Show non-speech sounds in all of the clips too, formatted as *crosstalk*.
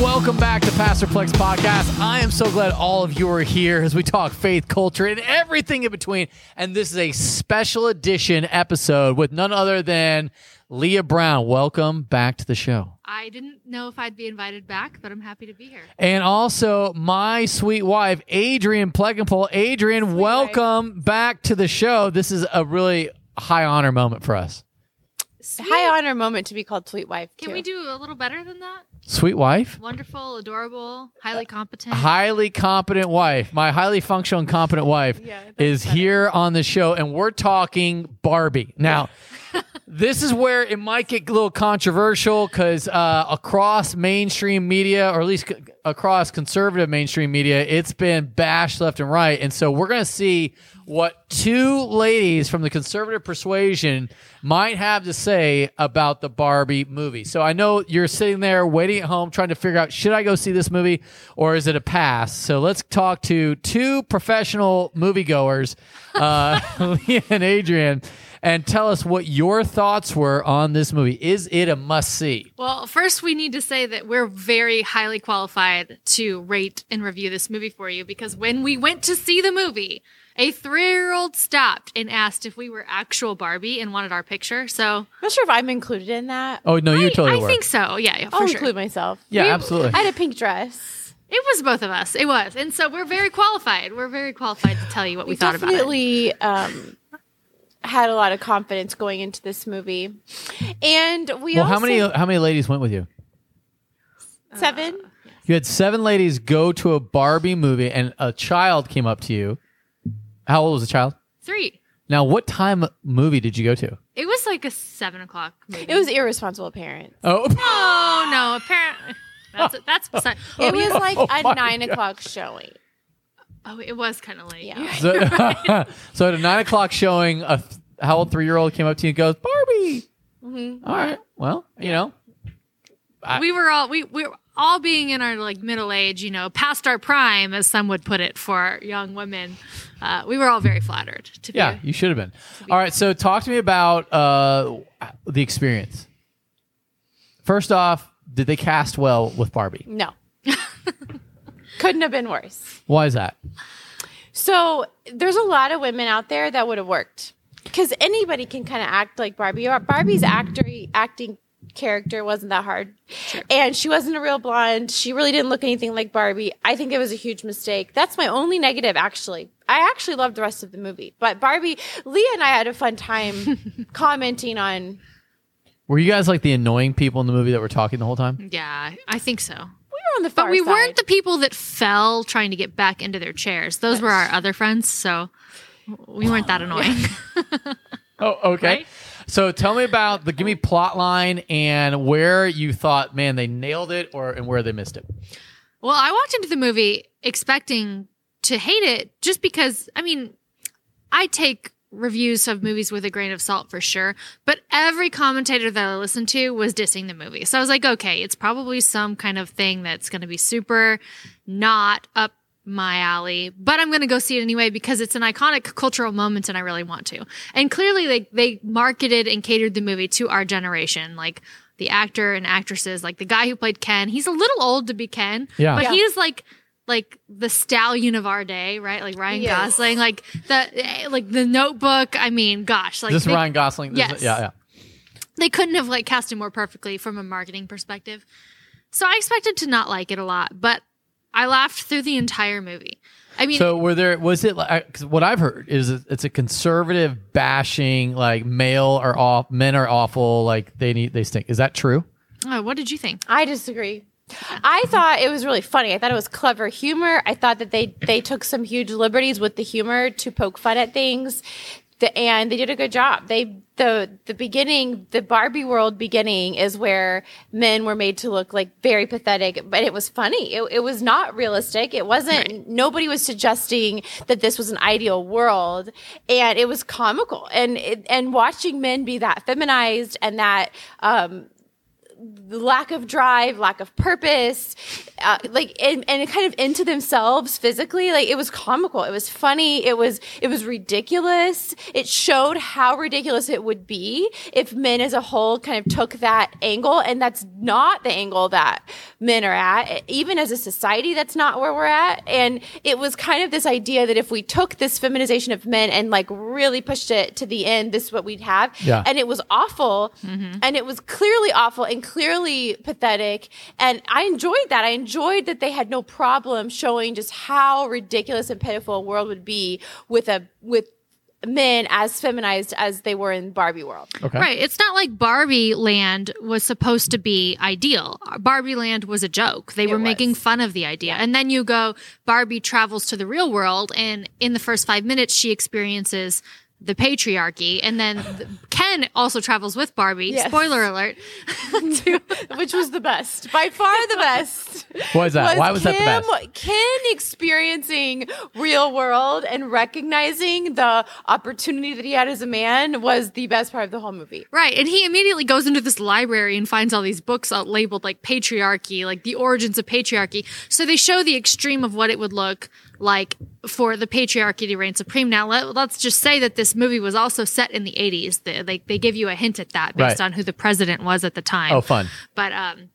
welcome back to Pastor Plek's Podcast. I am so glad all of you are here as we talk faith, culture, and everything in between. And this is a special edition episode with none other than Leah Brown. Welcome back to the show. I didn't know if I'd be invited back, but I'm happy to be here. And also my sweet wife, Adrienne Pleganpole. Adrienne, welcome back to the show. This is a really high honor moment for us. High honor moment to be called sweet wife. Can too. we do a little better than that? Sweet wife? Wonderful, adorable, highly competent. highly competent wife, my highly functional and competent wife, Yeah, that's is better. here on the show, and we're talking Barbie. Now, *laughs* this is where it might get a little controversial because uh, across mainstream media, or at least c- across conservative mainstream media, it's been bashed left and right. And so we're going to see what two ladies from the conservative persuasion might have to say about the Barbie movie. So I know you're sitting there waiting at home trying to figure out should I go see this movie or is it a pass? So let's talk to two professional moviegoers, uh, *laughs* Leah and Adrienne, and tell us what your thoughts were on this movie. Is it a must see? well, first, we need to say that we're very highly qualified to rate and review this movie for you because when we went to see the movie, a three year old stopped and asked if we were actual Barbie and wanted our picture. So I'm not sure if I'm included in that. Oh no, you I, totally I were. think so. Yeah, yeah for I'll sure. include myself. Yeah, We- absolutely. I had a pink dress. It was both of us. It was. And so we're very qualified. We're very qualified to tell you what we, We thought about it. definitely um, had a lot of confidence going into this movie, and we well, also how many how many ladies went with you? seven. Uh, you had seven ladies go to a Barbie movie, and a child came up to you. How old was the child? Three. Now, what time movie did you go to? It was like a seven o'clock movie. It was irresponsible parents. Oh, *laughs* Oh no! Apparently, that's that's beside. It was oh, like *laughs* Oh a nine God. o'clock showing. Oh, it was kind of late. Yeah. so, *laughs* so at a nine o'clock showing, a th- how old three year old came up to you and goes, Barbie. Mm-hmm. All right. Well, you know, we were all we we were all being in our like middle age, you know, past our prime, as some would put it, for young women. Uh, we were all very flattered to be. yeah, you should have been. All right. So talk to me about uh, the experience. First off, did they cast well with Barbie? No, *laughs* couldn't have been worse. Why is that? So there's a lot of women out there that would have worked because anybody can kind of act like Barbie. Barbie's actor acting character wasn't that hard, and she wasn't a real blonde. She really didn't look anything like Barbie. I think it was a huge mistake. That's my only negative, actually. I actually loved the rest of the movie, but Barbie, Leah and I had a fun time *laughs* commenting on. Were you guys like the annoying people in the movie that were talking the whole time? Yeah, I think so. We were on the far But we side. weren't the people that fell trying to get back into their chairs. Those were our other friends, so we weren't that annoying. *laughs* Oh, okay. Right? So tell me about the give me plot line and where you thought, man, they nailed it, or and where they missed it. Well, I walked into the movie expecting to hate it just because, I mean, I take reviews of movies with a grain of salt for sure, but every commentator that I listened to was dissing the movie. So I was like, okay, it's probably some kind of thing that's going to be super not up my alley, but I'm going to go see it anyway because it's an iconic cultural moment and I really want to. And clearly they they marketed and catered the movie to our generation, like the actor and actresses, like the guy who played Ken. He's a little old to be Ken, Yeah. but Yeah. he is like like the stallion of our day, right? Like Ryan He is. Gosling, like the eh, like the Notebook. I mean, gosh, like this they, Ryan Gosling. This Yes. is- yeah, yeah. they couldn't have like cast him more perfectly from a marketing perspective. So I expected to not like it a lot, but I laughed through the entire movie. I mean, So were there was it like 'cause what I've heard is it's a conservative bashing like male are off men are awful like they need they stink. Is that true? oh, what did you think? I disagree. I thought it was really funny. I thought it was clever humor. I thought that they they took some huge liberties with the humor to poke fun at things, the, and they did a good job. They the the beginning, the Barbie world beginning, is where men were made to look like very pathetic, but it was funny. It, it was not realistic. It wasn't. Nobody was suggesting that this was an ideal world, and it was comical. And it, and watching men be that feminized and that. um lack of drive, lack of purpose, uh, like and, and kind of into themselves physically. Like it was comical, it was funny, it was it was ridiculous. It showed how ridiculous it would be if men as a whole kind of took that angle, and that's not the angle that men are at. Even as a society, that's not where we're at. And it was kind of this idea that if we took this feminization of men and like really pushed it to the end, this is what we'd have. Yeah. And it was awful, and it was clearly awful and clearly pathetic. And I enjoyed that. I enjoyed that they had no problem showing just how ridiculous and pitiful a world would be with a with men as feminized as they were in Barbie world. Okay. Right. It's not like Barbie Land was supposed to be ideal. Barbie Land was a joke. They were was. making fun of the idea. And then you go, Barbie travels to the real world, and in the first five minutes, she experiences the patriarchy. And then th- Ken also travels with Barbie. Yes. Spoiler alert. *laughs* to- which was the best, by far the best. Why is that? Why was that the best? Ken experiencing real world and recognizing the opportunity that he had as a man was the best part of the whole movie. Right. And he immediately goes into this library and finds all these books out labeled like patriarchy, like the origins of patriarchy. So they show the extreme of what it would look like for the patriarchy to reign supreme. Now, let, us just say that this movie was also set in the 80s. They, they, they give you a hint at that based Right. on who the president was at the time. Oh, fun. But, um,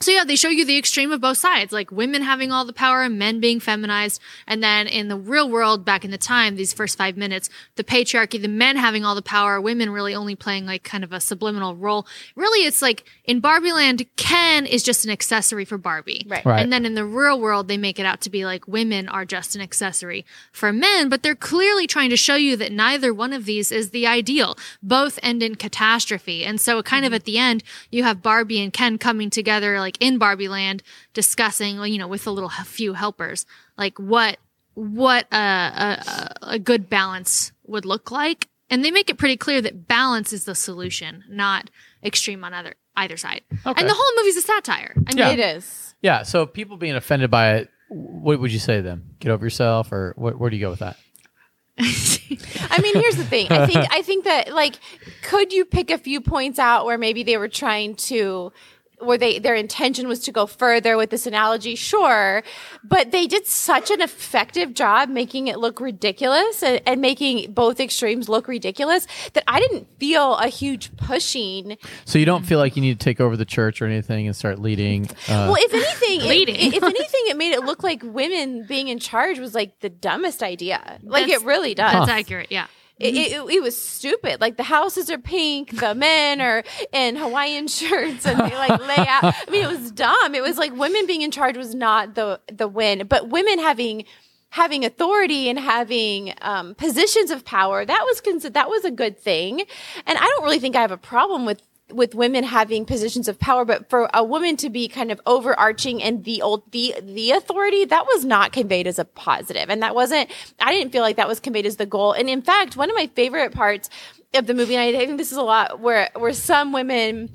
so yeah, they show you the extreme of both sides, like women having all the power, and men being feminized, and then in the real world, back in the time, these first five minutes, the patriarchy, the men having all the power, women really only playing like kind of a subliminal role. Really, it's like in Barbie Land, Ken is just an accessory for Barbie, Right. Right. And then in the real world, they make it out to be like women are just an accessory for men, but they're clearly trying to show you that neither one of these is the ideal. Both end in catastrophe, and so kind of mm-hmm. at the end, you have Barbie and Ken coming together, like in Barbie Land, discussing, you know, with a little few helpers, like what what uh, a, a, a good balance would look like. And they make it pretty clear that balance is the solution, not extreme on other either side. Okay. And the whole movie's a satire. I mean, Yeah. It is. Yeah. So people being offended by it, what would you say to them? Get over yourself, or wh- where do you go with that? *laughs* I mean, here's the thing. I think I think that like could you pick a few points out where maybe they were trying to where they their intention was to go further with this analogy, sure. But they did such an effective job making it look ridiculous and, and making both extremes look ridiculous that I didn't feel a huge pushing. So you don't feel like you need to take over the church or anything and start leading. Uh, Well, if anything, it, if anything, it made it look like women being in charge was like the dumbest idea. Like That's- it really does. That's accurate. Yeah. It, it, it was stupid. Like the houses are pink, the *laughs* men are in Hawaiian shirts, and they like lay out. I mean, it was dumb. It was like women being in charge was not the the win, but women having having authority and having um, positions of power that was considered that was a good thing. And I don't really think I have a problem with with women having positions of power, but for a woman to be kind of overarching and the old the the authority, that was not conveyed as a positive, and that wasn't. I didn't feel like that was conveyed as the goal. And in fact, one of my favorite parts of the movie, and I think this is a lot where where some women.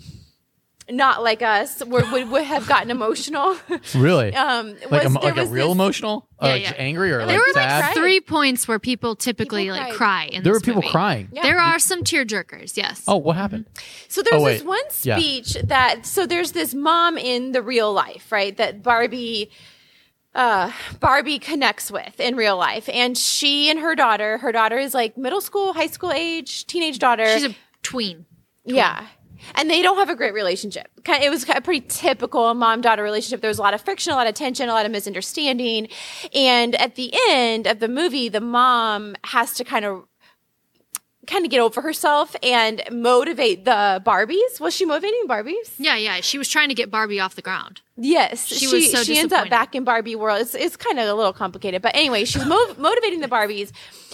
Not like us, were, would would have gotten emotional. *laughs* really? um, like a, like there a real this- emotional? Yeah, or like yeah. angry or There like were sad? like three points where people typically People like cry. In there were people movie. crying. Yeah. There are some tear jerkers. Yes. Oh, what happened? So there's Oh, this wait. one Yeah. speech that so there's this mom in the real life, right? That Barbie uh Barbie connects with in real life. And she and her daughter, her daughter is like middle school, high school age, teenage daughter. She's a tween. yeah. And they don't have a great relationship. It was a pretty typical mom daughter relationship. There was a lot of friction, a lot of tension, a lot of misunderstanding. And at the end of the movie, the mom has to kind of kind of get over herself and motivate the Barbies. Was she motivating Barbies? Yeah, yeah. She was trying to get Barbie off the ground. Yes, She she was so she ends up back in Barbie world. It's it's kind of a little complicated, but anyway, she's mo- *laughs* motivating the Barbies,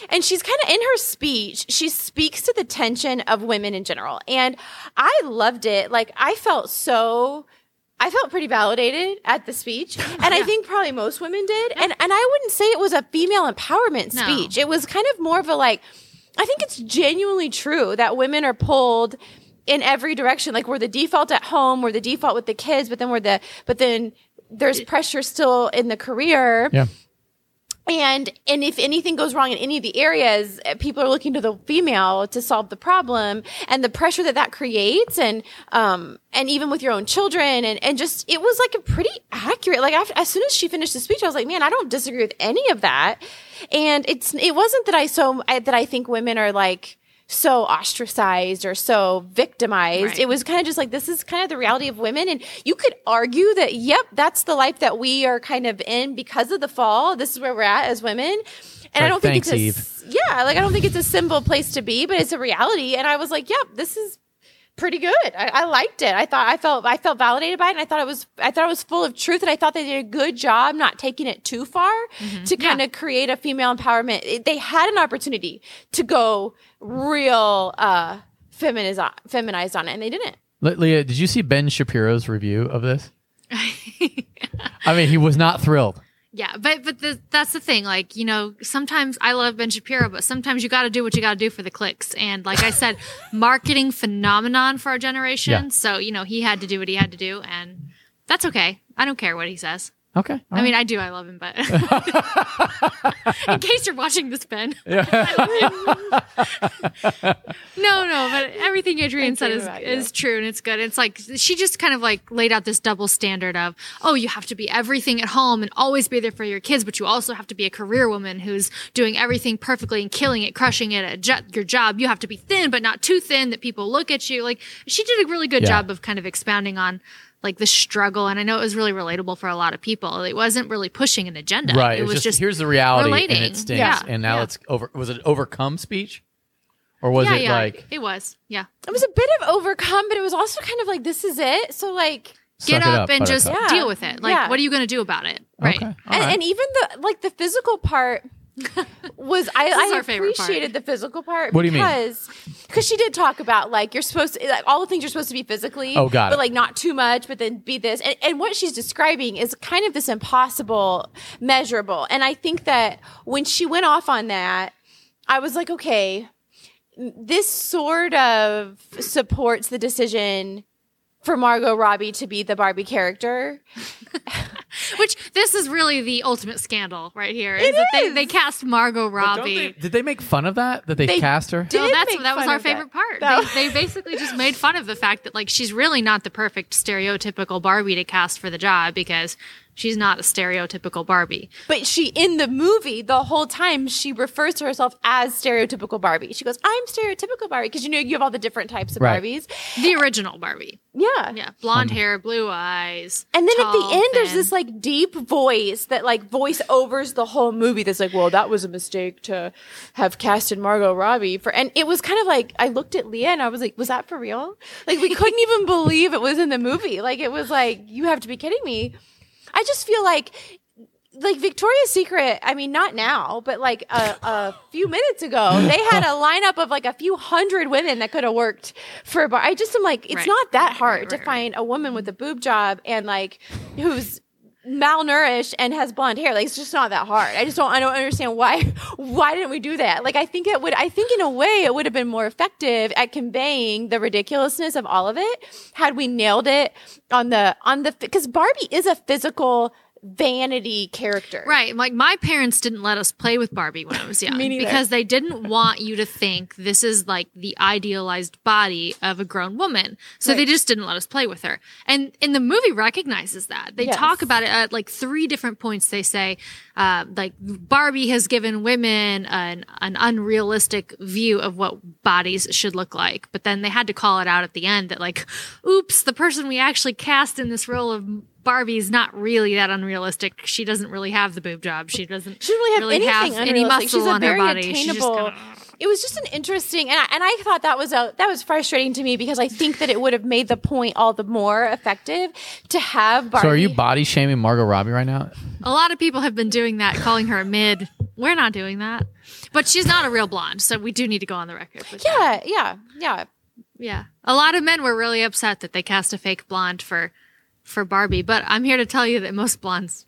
and she's kind of in her speech. She speaks to the tension of women in general, and I loved it. Like I felt so. I felt pretty validated at the speech, *laughs* and I think probably most women did. And and I wouldn't say it was a female empowerment No. speech. It was kind of more of a like. I think it's genuinely true that women are pulled in every direction. Like we're the default at home, we're the default with the kids, but then we're the but then there's pressure still in the career. Yeah. And and if anything goes wrong in any of the areas uh, people are looking to the female to solve the problem. And the pressure that that creates and um and even with your own children and and just it was like a pretty accurate like after, as soon as she finished the speech i was like man i don't disagree with any of that. And it's it wasn't that i so I, that i think women are like so ostracized or so victimized. Right. It was kind of just like this is kind of the reality of women. And you could argue that, yep, that's the life that we are kind of in because of the fall. This is where we're at as women. And I don't think Thanks, it's a, Eve. yeah, like I don't think it's a simple place to be, but it's a reality. And I was like, yep, this is pretty good. I, I liked it. I thought I felt I felt validated by it, and I thought it was I thought it was full of truth, and I thought they did a good job not taking it too far to kind of create a female empowerment. It- they had an opportunity to go real uh feminized feminized on it, and they didn't. Le- Leah, did you see Ben Shapiro's review of this? *laughs* I mean, he was not thrilled. Yeah, but but the, that's the thing. Like you know, sometimes I love Ben Shapiro, but sometimes you got to do what you got to do for the clicks. And like I said, *laughs* marketing phenomenon for our generation. Yeah. So you know, he had to do what he had to do, and that's okay. I don't care what he says. Okay. all I mean, I do. I love him, but *laughs* *laughs* in case you're watching this, Ben. *laughs* Yeah. no, no, but everything Adrienne said is is true and it's good. It's like she just kind of like laid out this double standard of, oh, you have to be everything at home and always be there for your kids, but you also have to be a career woman who's doing everything perfectly and killing it, crushing it at jo- your job. You have to be thin, but not too thin that people look at you. Like she did a really good Yeah. job of kind of expounding on like the struggle, and I know it was really relatable for a lot of people. It wasn't really pushing an agenda. right. It was just, here's the reality, relating. and it stinks. Yeah. And now Yeah. it's over. Was it overcome speech, or was yeah, it yeah, like it was, yeah. It was a bit of overcome, but it was also kind of like this is it. So like Get suck it up, and just Yeah. deal with it. Like, Yeah. what are you going to do about it? Right. Okay. and, right. and even the like the physical part *laughs* was I, I our part. appreciated the physical part What do you mean? because because she did talk about like you're supposed to like all the things you're supposed to be physically Oh, got but like not too much but then be this and, and what she's describing is kind of this impossible measurable and I think that when she went off on that I was like okay this sort of supports the decision for Margot Robbie to be the Barbie character *laughs* Which this is really the ultimate scandal right here. Is It that is. They, they cast Margot Robbie. they- did they make fun of that? That they, They cast her? did. no, that's make that was fun our of that. favorite part. No. They, they basically just made fun of the fact that like she's really not the perfect stereotypical Barbie to cast for the job because she's not a stereotypical Barbie. But she, in the movie, the whole time, she refers to herself as stereotypical Barbie. She goes, I'm stereotypical Barbie. Because you know, you have all the different types of Right. Barbies. The original Barbie. Yeah. Yeah, blonde hair, blue eyes. And then at the tall, end, there's this like deep voice that like voice overs the whole movie. That's like, well, that was a mistake to have casted Margot Robbie for. And it was kind of like I looked at Leah and I was like, was that for real? Like we couldn't *laughs* even believe it was in the movie. Like it was like, you have to be kidding me. I just feel like. Like Victoria's Secret, I mean, not now, but like a, a few minutes ago, *laughs* they had a lineup of like a few hundred women that could have worked for a bar. I just am like, it's Right. not that Right, hard right, to right, find a woman with a boob job and like who's malnourished and has blonde hair. Like it's just not that hard. I just don't I don't understand why *laughs* why didn't we do that? Like I think it would I think in a way it would have been more effective at conveying the ridiculousness of all of it had we nailed it on the on the cuz Barbie is a physical vanity character. Right. Like my parents didn't let us play with Barbie when I was *laughs* young because they didn't want you to think this is like the idealized body of a grown woman. So they just didn't let us play with her. And and the movie recognizes that. They Yes. talk about it at like three different points. They say uh, like Barbie has given women an an unrealistic view of what bodies should look like. But then they had to call it out at the end that like, oops, the person we actually cast in this role of Barbie is not really that unrealistic. She doesn't really have the boob job. She doesn't She doesn't really have anything any unrealistic. muscle She's a on her very body. She's just attainable. kinda- it was just an interesting, and I, and I thought that was a that was frustrating to me because I think that it would have made the point all the more effective to have Barbie. So are you body shaming Margot Robbie right now? a lot of people have been doing that, calling her a mid. We're not doing that, but she's not a real blonde, so we do need to go on the record. With that. Yeah, yeah, yeah. yeah. A lot of men were really upset that they cast a fake blonde for for Barbie, but I'm here to tell you that most blondes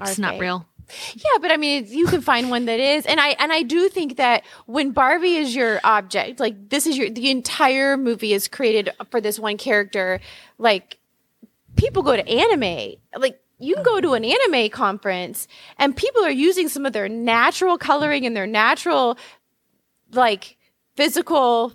it's not fake. real. Yeah, but I mean, you can find one that is, and I and I do think that when Barbie is your object, like this is your the entire movie is created for this one character. Like people go to anime, like you can go to an anime conference and people are using some of their natural coloring and their natural like physical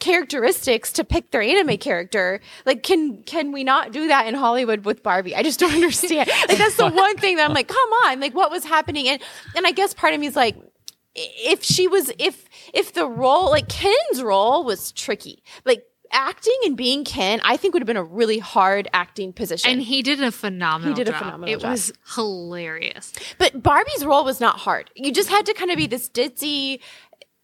characteristics to pick their anime character. Like, can can we not do that in Hollywood with Barbie? I just don't *laughs* understand. like, that's the one thing that I'm like, come on, like, what was happening? And and I guess part of me is like, if she was, if if the role, like Ken's role, was tricky, like. Acting and being Ken, I think would have been a really hard acting position. And he did a phenomenal He did a phenomenal job. phenomenal It job. was hilarious. but Barbie's role was not hard. You just had to kind of be this ditzy,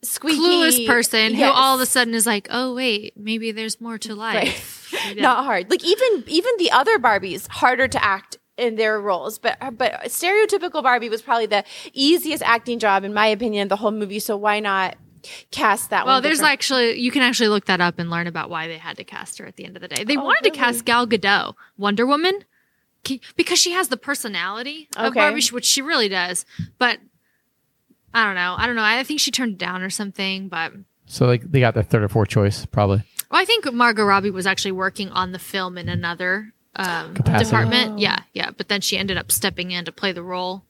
squeaky, Clueless person who all of a sudden is like, oh, wait, maybe there's more to life. *laughs* Yeah. not hard. Like even even the other Barbies harder to act in their roles, but but stereotypical Barbie was probably the easiest acting job in my opinion the whole movie. So why not cast that one? Well, there's different? actually you can actually look that up and learn about why they had to cast her at the end of the day. They Oh, wanted to cast Gal Gadot, Wonder Woman, because she has the personality of Okay. Barbie, which she really does. But I don't know. I don't know. I think she turned it down or something. But So like they got their third or fourth choice probably. well, I think Margot Robbie was actually working on the film in another um, Capacity. department. Yeah, yeah. But then she ended up stepping in to play the role.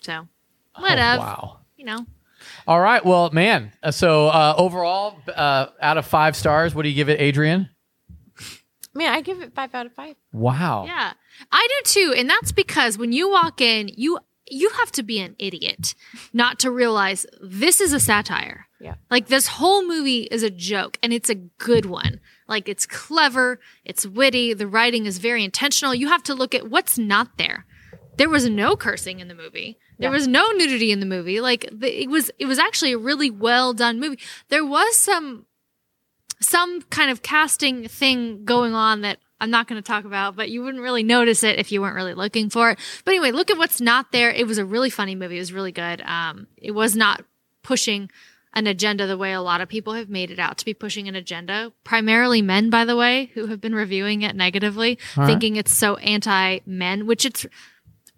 So Oh, whatever. wow. You know. All right. Well, man. uh, So uh, overall, uh, out of five stars, what do you give it, Adrienne? man, I give it five out of five. Wow. Yeah, I do too, and that's because when you walk in, you you have to be an idiot not to realize this is a satire. Yeah. Like this whole movie is a joke, and it's a good one. Like it's clever, it's witty, the writing is very intentional. You have to look at what's not there. There was no cursing in the movie. There Yeah. was no nudity in the movie. Like the, it was, it was actually a really well done movie. There was some some kind of casting thing going on that I'm not going to talk about, but you wouldn't really notice it if you weren't really looking for it. But anyway, look at what's not there. It was a really funny movie. It was really good. Um, it was not pushing an agenda the way a lot of people have made it out to be pushing an agenda. Primarily men, by the way, who have been reviewing it negatively, All right. thinking it's so anti men, which it's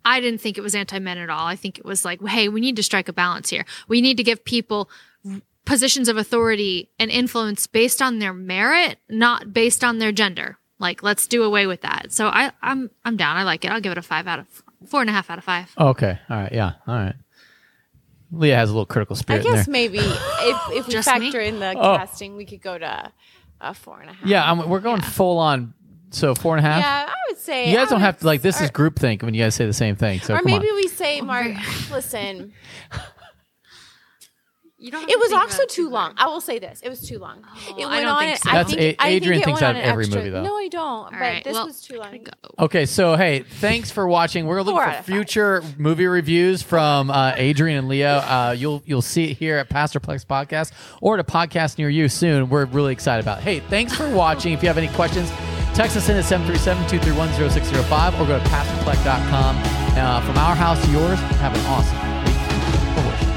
I didn't think it was anti men at all. I think it was like, hey, we need to strike a balance here. We need to give people positions of authority and influence based on their merit, not based on their gender. Like, let's do away with that. So I, I'm I'm down. I like it. I'll give it a five out of four and a half out of five. Oh, okay. All right. Yeah. All right. Leah has a little critical I spirit in guess there. maybe *laughs* if if we Just factor me? in the Oh. casting, we could go to a four and a half. Yeah. I'm, we're going full on. So four and a half. yeah, I would say You guys I don't would- have to like this or, is groupthink when you guys say the same thing. So Or come maybe on. we say, *laughs* Mark, *laughs* listen, You don't. it was also too long. I will say this: it was too long. it I went don't on. think it- so. I That's think, A- I think Adrienne it thinks went out of every extra- movie, though. No, I don't. All but right. this well, was too long. Okay, so hey, thanks for watching. We're looking for out five. future movie reviews from uh, Adrienne and Leo. Uh, you'll you'll see it here at Pastor Plek's Podcast or at a podcast near you soon. We're really excited about. it. Hey, thanks for watching. If you have any questions, text us in at 737-231-0605 or go to pastorplex.com. Uh, from our house to yours, have an awesome week. Or worship.